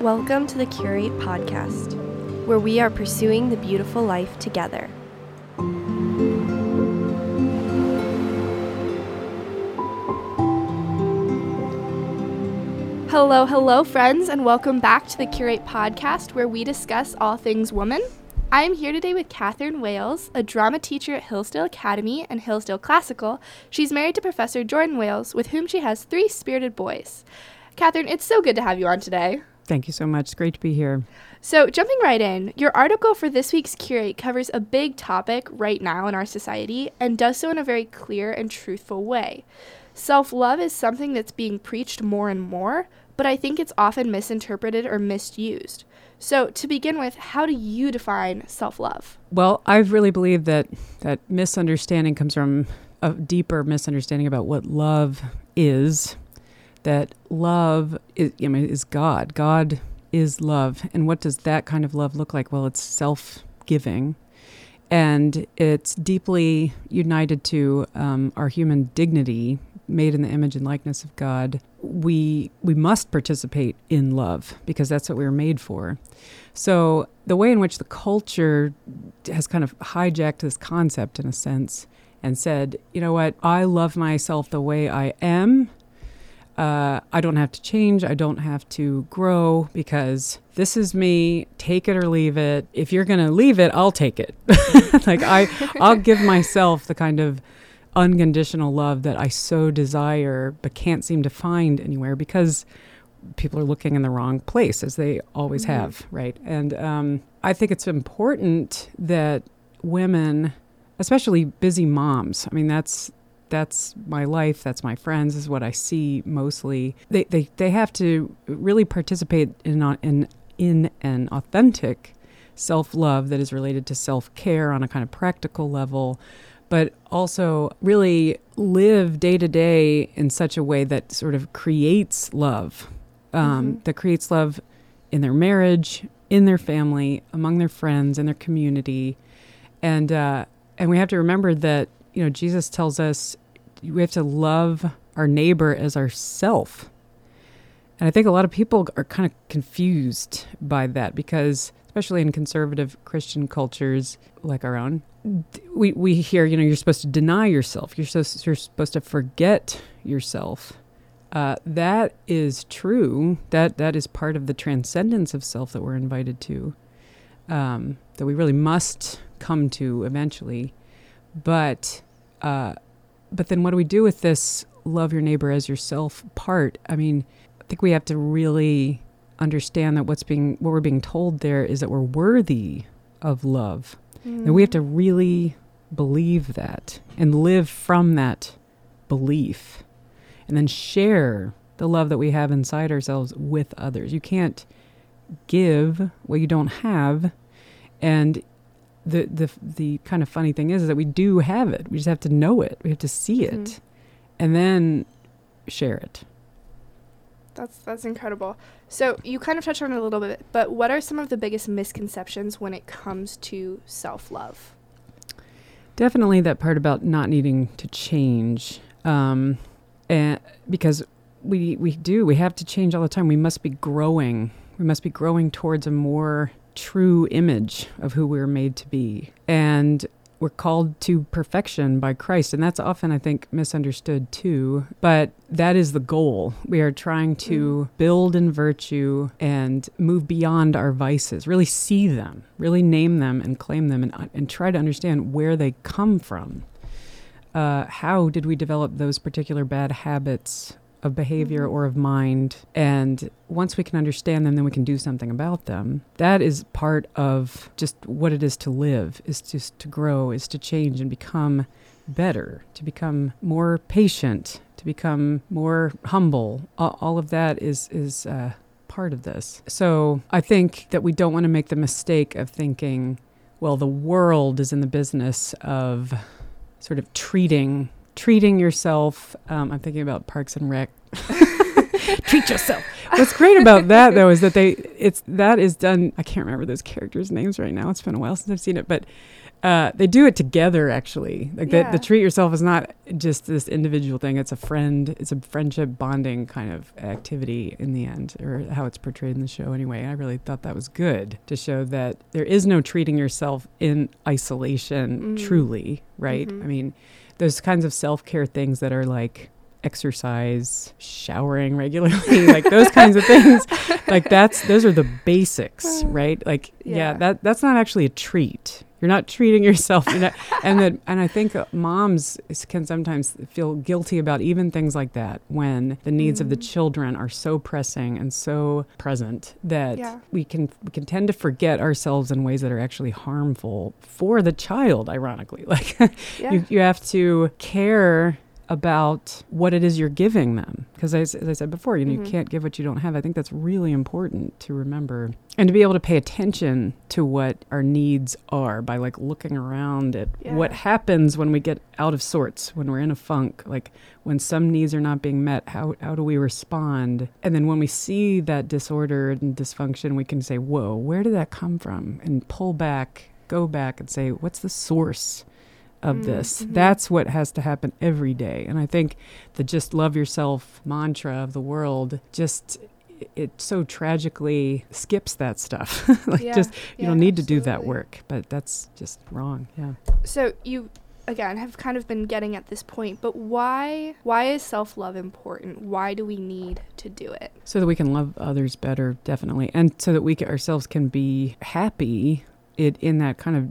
Welcome to the Curate Podcast, where we are pursuing the beautiful life together. Hello, hello, friends, and welcome back to the Curate Podcast, where we discuss all things woman. I am here today with Catherine Wales, a drama teacher at Hillsdale Academy and Hillsdale Classical. She's married to Professor Jordan Wales, with whom she has three spirited boys. Catherine, it's so good to have you on today. Thank you so much. It's great to be here. So, jumping right in, your article for this week's Curate covers a big topic right now in our society and does so in a very clear and truthful way. Self love is something that's being preached more and more, but I think it's often misinterpreted or misused. So, to begin with, how do you define self love? Well, I really believe that that misunderstanding comes from a deeper misunderstanding about what love is that love is, I mean, is God. God is love. And what does that kind of love look like? Well, it's self giving. And it's deeply united to um, our human dignity, made in the image and likeness of God. We we must participate in love because that's what we were made for. So the way in which the culture has kind of hijacked this concept in a sense and said, you know what, I love myself the way I am, uh, I don't have to change. I don't have to grow because this is me. Take it or leave it. If you're going to leave it, I'll take it. like I, I'll give myself the kind of unconditional love that I so desire but can't seem to find anywhere because people are looking in the wrong place as they always mm-hmm. have, right? And um, I think it's important that women, especially busy moms, I mean that's that's my life, that's my friends, is what I see mostly. They they, they have to really participate in in in an authentic self-love that is related to self-care on a kind of practical level but also really live day to day in such a way that sort of creates love, um, mm-hmm. that creates love in their marriage, in their family, among their friends, in their community, and uh, and we have to remember that you know Jesus tells us we have to love our neighbor as ourself. And I think a lot of people are kind of confused by that because, especially in conservative Christian cultures like our own, we, we hear, you know, you're supposed to deny yourself. You're, supposed you're supposed to forget yourself. Uh, that is true. That that is part of the transcendence of self that we're invited to, um, that we really must come to eventually. But uh, but then what do we do with this love your neighbor as yourself part? I mean, I think we have to really understand that what's being what we're being told there is that we're worthy of love. Mm. And we have to really believe that and live from that belief and then share the love that we have inside ourselves with others. You can't give what you don't have and the the the kind of funny thing is, is that we do have it. We just have to know it. We have to see it, mm-hmm. and then share it. That's that's incredible. So you kind of touched on it a little bit, but what are some of the biggest misconceptions when it comes to self love? Definitely that part about not needing to change, um, and because we we do we have to change all the time. We must be growing. We must be growing towards a more true image of who we're made to be. And we're called to perfection by Christ. And that's often, I think, misunderstood too. But that is the goal. We are trying to mm. build in virtue and move beyond our vices, really see them, really name them and claim them, and, and try to understand where they come from. Uh, how did we develop those particular bad habits of behavior mm-hmm. or of mind. And once we can understand them, then we can do something about them. That is part of just what it is to live, is just to grow, is to change and become better, to become more patient, to become more humble. All, of that is, is uh, part of this. So I think that we don't want to make the mistake of thinking, well, the world is in the business of sort of treating treating yourself. Um, I'm thinking about Parks and Rec. treat yourself. What's great about that though is that they it's that is done. I can't remember those characters' names right now. It's been a while since I've seen it, but uh, they do it together actually. Like Yeah. the, the treat yourself is not just this individual thing. It's a friend. It's a friendship bonding kind of activity in the end, or how it's portrayed in the show. Anyway, I really thought that was good to show that there is no treating yourself in isolation. Mm. Truly, right? Mhm. I mean, those kinds of self care things that are like exercise, showering regularly, like those kinds of things. Like that's those are the basics, right? Like yeah. Yeah. that that's not actually a treat. You're not treating yourself. You're not, and that and I think uh, moms can sometimes feel guilty about even things like that when the needs of the Mhm. children are so pressing and so present that Yeah. we can we can tend to forget ourselves in ways that are actually harmful for the child. Ironically, like Yeah. you, you have to care about what it is you're giving them. Because as, as i said before you know Mhm. you can't give what you don't have. I think that's really important to remember and to be able to pay attention to what our needs are by like looking around at what happens when we get out of sorts when we're in a funk like when some needs are not being met how, how do we respond? And then when we see that disorder and dysfunction we can say whoa where did that come from? and pull back go back and say what's the source of Mm, this. mhm. That's what has to happen every day. And I think the just love yourself mantra of the world just it so tragically skips that stuff. like Yeah, just you yeah, don't need to do that work, but that's just wrong. Yeah. So you again have kind of been getting at this point, but why why is self-love important? Why do we need to do it? So that we can love others better, definitely. And so that we ca- ourselves can be happy it in that kind of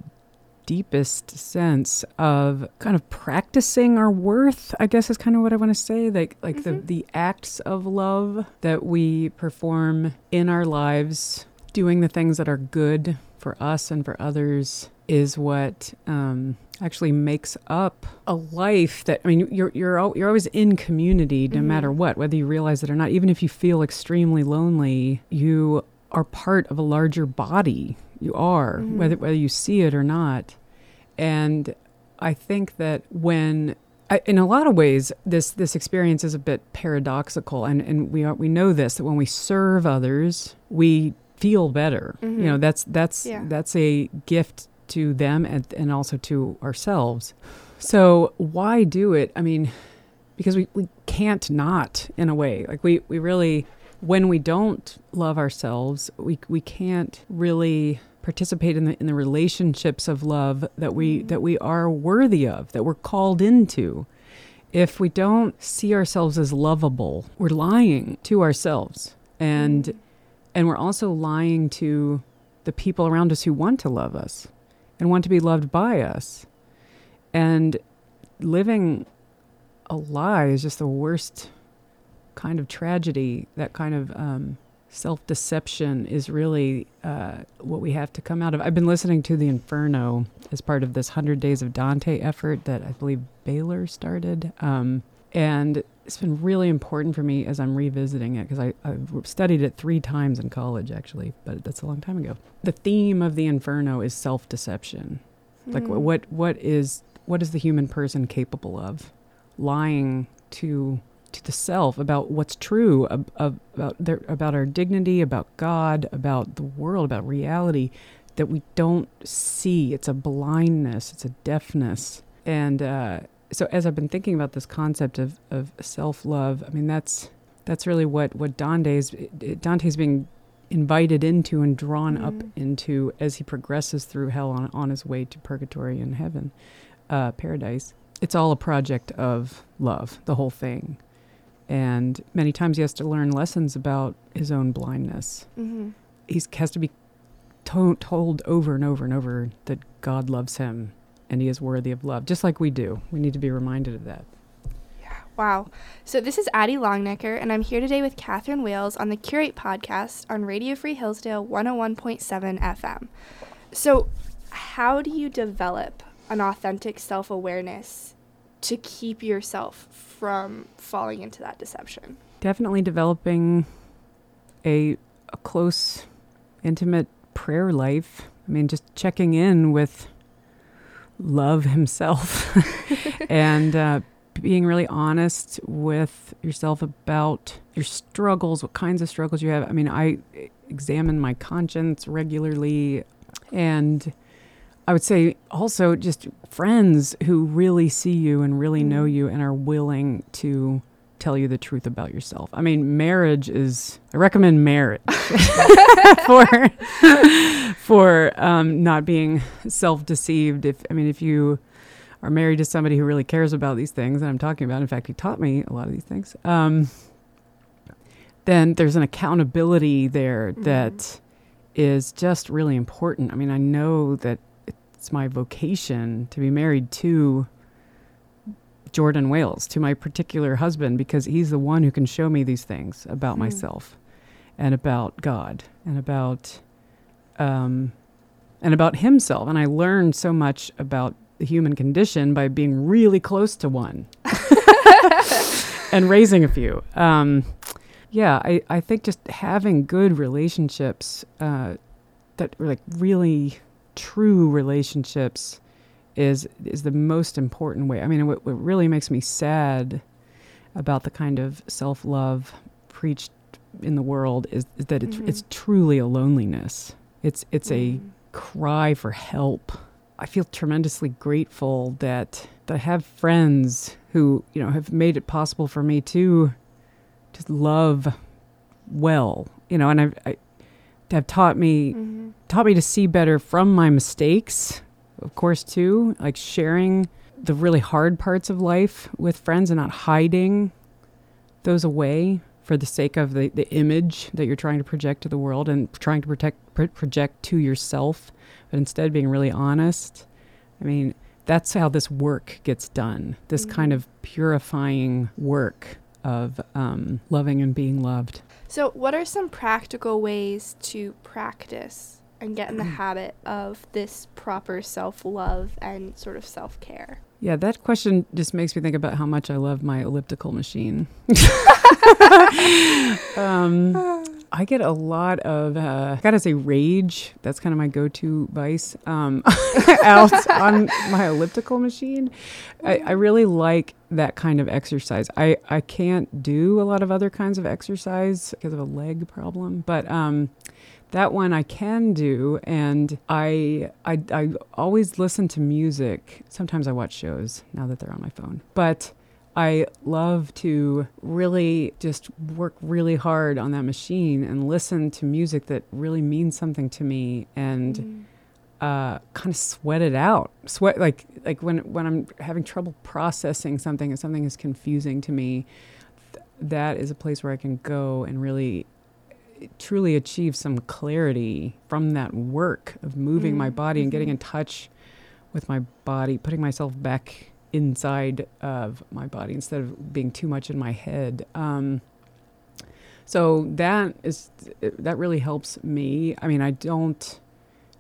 deepest sense of kind of practicing our worth i guess is kind of what i want to say like like the Mhm. the acts of love that we perform in our lives doing the things that are good for us and for others is what um, actually makes up a life that I mean you're you're al- you're always in community no Mhm. matter what whether you realize it or not even if you feel extremely lonely you are part of a larger body you are Mhm. whether whether you see it or not and I think that when in a lot of ways, this this experience is a bit paradoxical, and, and we are, we know this that when we serve others, we feel better. You know, Mhm. that's that's Yeah. that's a gift to them and and also to ourselves. So why do it? I mean, because we, we can't not in a way. Like we, we really when we don't love ourselves, we we can't really participate in the in the relationships of love that we Mhm. that we are worthy of, that we're called into. If we don't see ourselves as lovable, we're lying to ourselves. And Mm. and we're also lying to the people around us who want to love us and want to be loved by us. And living a lie is just the worst kind of tragedy. That kind of um, self deception is really uh, what we have to come out of. I've been listening to The Inferno as part of this 100 Days of Dante effort that I believe Baylor started. Um, and it's been really important for me as I'm revisiting it because I I've studied it three times in college actually, but that's a long time ago. The theme of the Inferno is self-deception. Like Mm. wh- what what is what is the human person capable of? Lying to to the self about what's true ab- ab- about their about our dignity, about God, about the world, about reality that we don't see. It's a blindness. It's a deafness. And uh, so, as I've been thinking about this concept of, of self love, I mean that's that's really what what Dante's Dante's being invited into and drawn up Mm. into as he progresses through hell on on his way to purgatory and heaven, uh, paradise. It's all a project of love, the whole thing. And many times he has to learn lessons about his own blindness. Mhm. He has to be to- told over and over and over that God loves him and he is worthy of love, just like we do. We need to be reminded of that. Yeah. Wow. So this is Addie Longnecker, and I'm here today with Catherine Wales on the Curate podcast on Radio Free Hillsdale 101.7 FM. So, how do you develop an authentic self awareness to keep yourself from falling into that deception? Definitely developing a, a close, intimate prayer life. I mean, just checking in with love himself and uh, being really honest with yourself about your struggles, what kinds of struggles you have. I mean, I examine my conscience regularly and I would say also just friends who really see you and really know mm. you and are willing to tell you the truth about yourself. I mean, marriage is I recommend marriage for for um, not being self-deceived. If I mean, if you are married to somebody who really cares about these things that I'm talking about, in fact, he taught me a lot of these things. Um, then there's an accountability there mm-hmm. that is just really important. I mean, I know that it's my vocation to be married to Jordan Wales, to my particular husband, because he's the one who can show me these things about mm. myself and about God and about um, and about himself. And I learned so much about the human condition by being really close to one and raising a few. Um, yeah, I, I think just having good relationships uh, that like really true relationships is is the most important way. I mean, what, what really makes me sad about the kind of self love preached in the world is, is that it's mm-hmm. it's truly a loneliness. It's it's mm-hmm. a cry for help. I feel tremendously grateful that, that I have friends who you know have made it possible for me to just love well, you know, and I've, I, have taught me mm-hmm. taught me to see better from my mistakes, of course, too, like sharing the really hard parts of life with friends and not hiding those away for the sake of the, the image that you're trying to project to the world and trying to protect pro- project to yourself, but instead being really honest. I mean, that's how this work gets done. This mm-hmm. kind of purifying work of um, loving and being loved. So, what are some practical ways to practice and get in the habit of this proper self love and sort of self care? Yeah, that question just makes me think about how much I love my elliptical machine. um, I get a lot of, uh, I gotta say, rage. That's kind of my go to vice um, out on my elliptical machine. I, I, really like that kind of exercise. I, I can't do a lot of other kinds of exercise because of a leg problem, but um, that one I can do. And I, I, I always listen to music. Sometimes I watch shows now that they're on my phone. But I love to really just work really hard on that machine and listen to music that really means something to me and mm. uh, kind of sweat it out. Sweat like like when when I'm having trouble processing something and something is confusing to me. Th- that is a place where I can go and really truly achieve some clarity from that work of moving mm. my body and getting mm-hmm. in touch with my body, putting myself back inside of my body instead of being too much in my head. Um, so that is that really helps me. I mean, I don't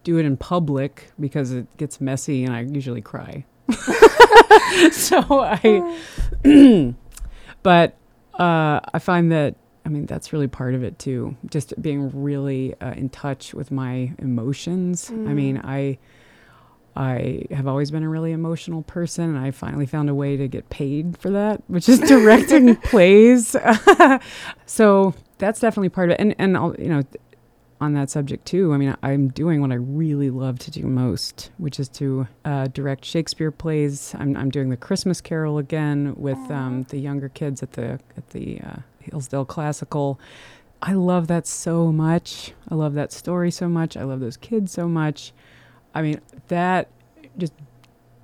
do it in public because it gets messy and I usually cry. so I, but uh, I find that I mean that's really part of it too. Just being really uh, in touch with my emotions. Mm. I mean, I I have always been a really emotional person, and I finally found a way to get paid for that, which is directing plays. so that's definitely part of it. And and I'll, you know, on that subject too. I mean, I'm doing what I really love to do most, which is to uh, direct Shakespeare plays. I'm I'm doing the Christmas Carol again with um, the younger kids at the at the uh, Hillsdale Classical. I love that so much. I love that story so much. I love those kids so much. I mean, that just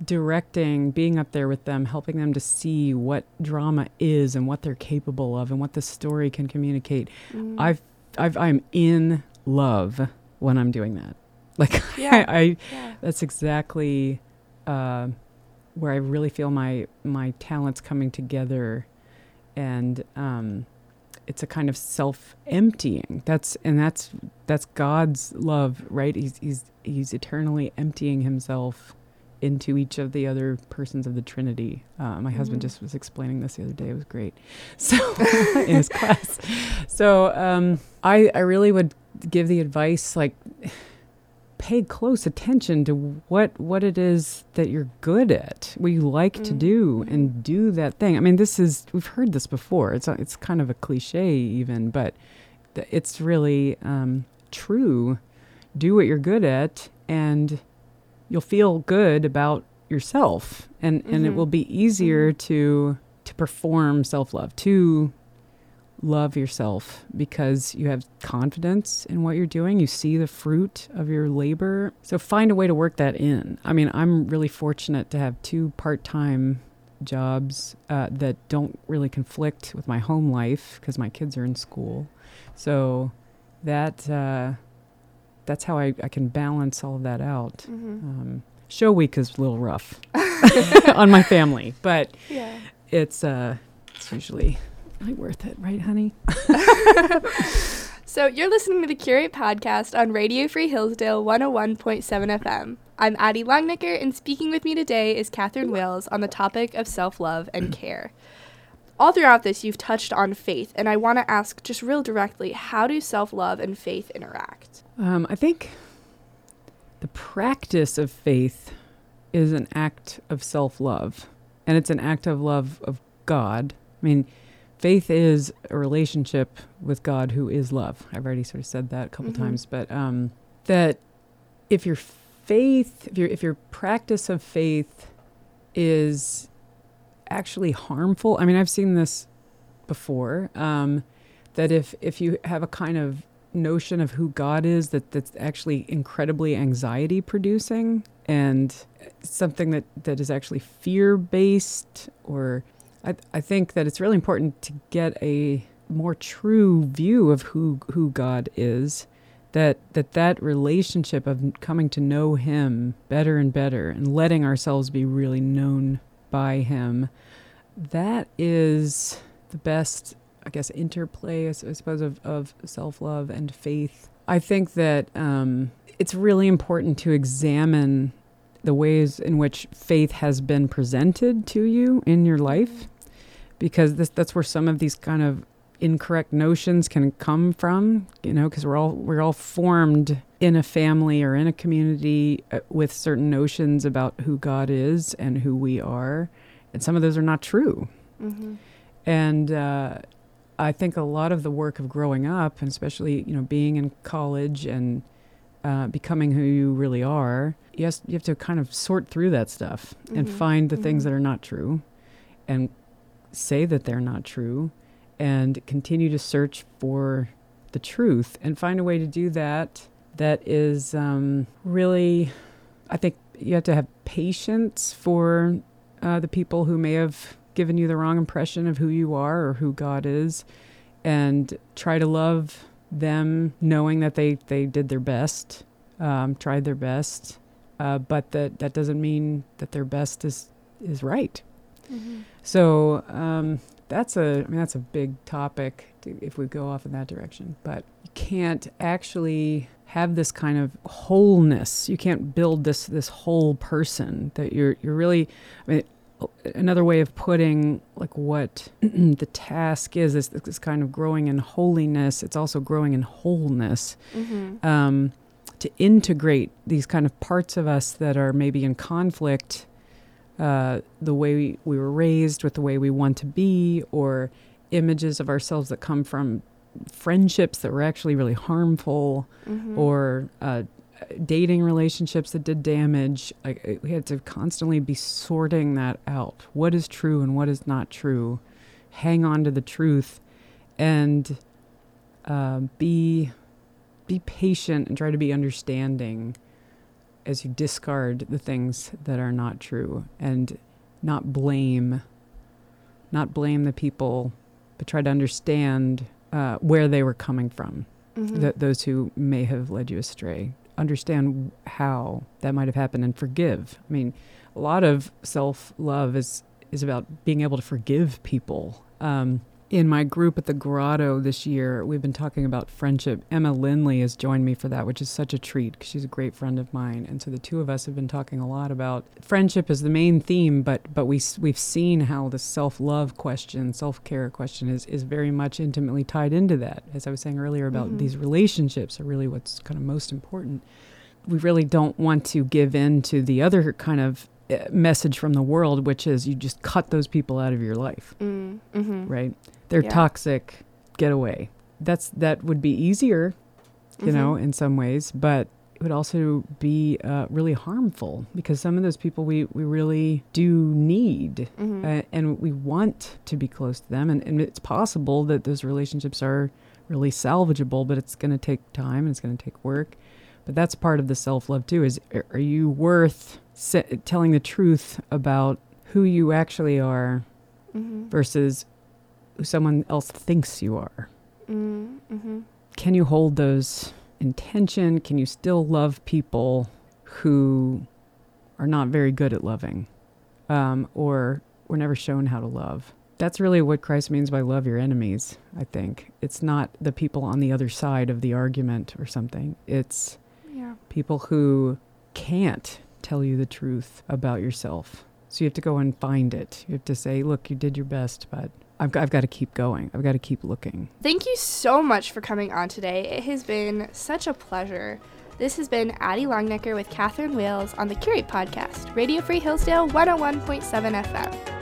directing, being up there with them, helping them to see what drama is and what they're capable of and what the story can communicate. Mm. I've, I've, I'm in love when I'm doing that. Like, yeah. I, I yeah. that's exactly uh, where I really feel my my talents coming together, and um, it's a kind of self emptying. That's and that's that's God's love, right? He's he's he's eternally emptying himself into each of the other persons of the Trinity. Uh, my mm-hmm. husband just was explaining this the other day. It was great. So in his class. So um, I I really would give the advice like pay close attention to what what it is that you're good at, what you like mm-hmm. to do, and do that thing. I mean, this is we've heard this before. It's it's kind of a cliche even, but th- it's really um, true. Do what you're good at, and you'll feel good about yourself, and mm-hmm. and it mm-hmm. will be easier mm-hmm. to to perform self love, to love yourself because you have confidence in what you're doing. You see the fruit of your labor. So find a way to work that in. I mean, I'm really fortunate to have two part time jobs uh, that don't really conflict with my home life because my kids are in school. So that uh, that's how I, I can balance all of that out. Mm-hmm. Um, show week is a little rough on my family, but yeah. it's uh, it's usually really worth it, right, honey? so you're listening to the Curate podcast on Radio Free Hillsdale 101.7 FM. I'm Addie Longnecker, and speaking with me today is Catherine Wales on the topic of self love and care. All throughout this, you've touched on faith, and I want to ask just real directly how do self love and faith interact? Um, I think the practice of faith is an act of self love, and it's an act of love of God. I mean, faith is a relationship with God who is love. I've already sort of said that a couple mm-hmm. times, but um, that if your faith, if your if your practice of faith is actually harmful, I mean, I've seen this before. Um, that if if you have a kind of notion of who God is that that's actually incredibly anxiety producing and something that that is actually fear based or I, I think that it's really important to get a more true view of who who God is that that that relationship of coming to know him better and better and letting ourselves be really known by him that is the best I guess interplay I suppose of, of self-love and faith. I think that um, it's really important to examine the ways in which faith has been presented to you in your life. Because this that's where some of these kind of incorrect notions can come from you know because we're all we're all formed in a family or in a community uh, with certain notions about who God is and who we are. And some of those are not true. Mm-hmm. and uh, I think a lot of the work of growing up and especially you know being in college and uh, becoming who you really are yes you have to kind of sort through that stuff mm-hmm. and find the mm-hmm. things that are not true and say that they're not true and continue to search for the truth and find a way to do that that is um, really, I think you have to have patience for uh, the people who may have given you the wrong impression of who you are or who God is and try to love them knowing that they, they did their best, um, tried their best, uh, but that, that doesn't mean that their best is, is right. Mm-hmm. So um, that's a I mean that's a big topic to, if we go off in that direction. But you can't actually have this kind of wholeness. You can't build this this whole person that you're you're really. I mean, another way of putting like what the task is is this kind of growing in holiness. It's also growing in wholeness. Mm-hmm. Um, to integrate these kind of parts of us that are maybe in conflict uh, the way we, we were raised, with the way we want to be, or images of ourselves that come from friendships that were actually really harmful, mm-hmm. or uh, dating relationships that did damage. Like, we had to constantly be sorting that out. What is true and what is not true? Hang on to the truth, and uh, be be patient and try to be understanding as you discard the things that are not true and not blame not blame the people but try to understand uh, where they were coming from mm-hmm. th- those who may have led you astray understand how that might have happened and forgive. I mean a lot of self-love is is about being able to forgive people. Um, in my group at the Grotto this year, we've been talking about friendship. Emma Lindley has joined me for that, which is such a treat because she's a great friend of mine. And so the two of us have been talking a lot about friendship as the main theme, but but we we've seen how the self love question, self care question is is very much intimately tied into that. As I was saying earlier about mm-hmm. these relationships are really what's kind of most important. we really don't want to give in to the other kind of message from the world, which is you just cut those people out of your life, Mm, mm-hmm. right? They're Yeah. toxic. Get away. That's that would be easier, you know, Mhm. in some ways, but it would also be uh, really harmful because some of those people we, we really do need Mhm. uh, and we want to be close to them and, and it's possible that those relationships are really salvageable but it's going to take time and it's going to take work but that's part of the self-love too is are you worth se- telling the truth about who you actually are Mhm. versus who someone else thinks you are Mm, mhm. can you hold those intention can you still love people who are not very good at loving um, or were never shown how to love that's really what christ means by love your enemies i think it's not the people on the other side of the argument or something it's Yeah. people who can't tell you the truth about yourself so you have to go and find it you have to say look you did your best but i've, got- I've got to keep going i've got to keep looking Thank you so much for coming on today. It has been such a pleasure. This has been Addie Longnecker with Catherine Wales on the Curate Podcast, Radio Free Hillsdale 101.7 FM.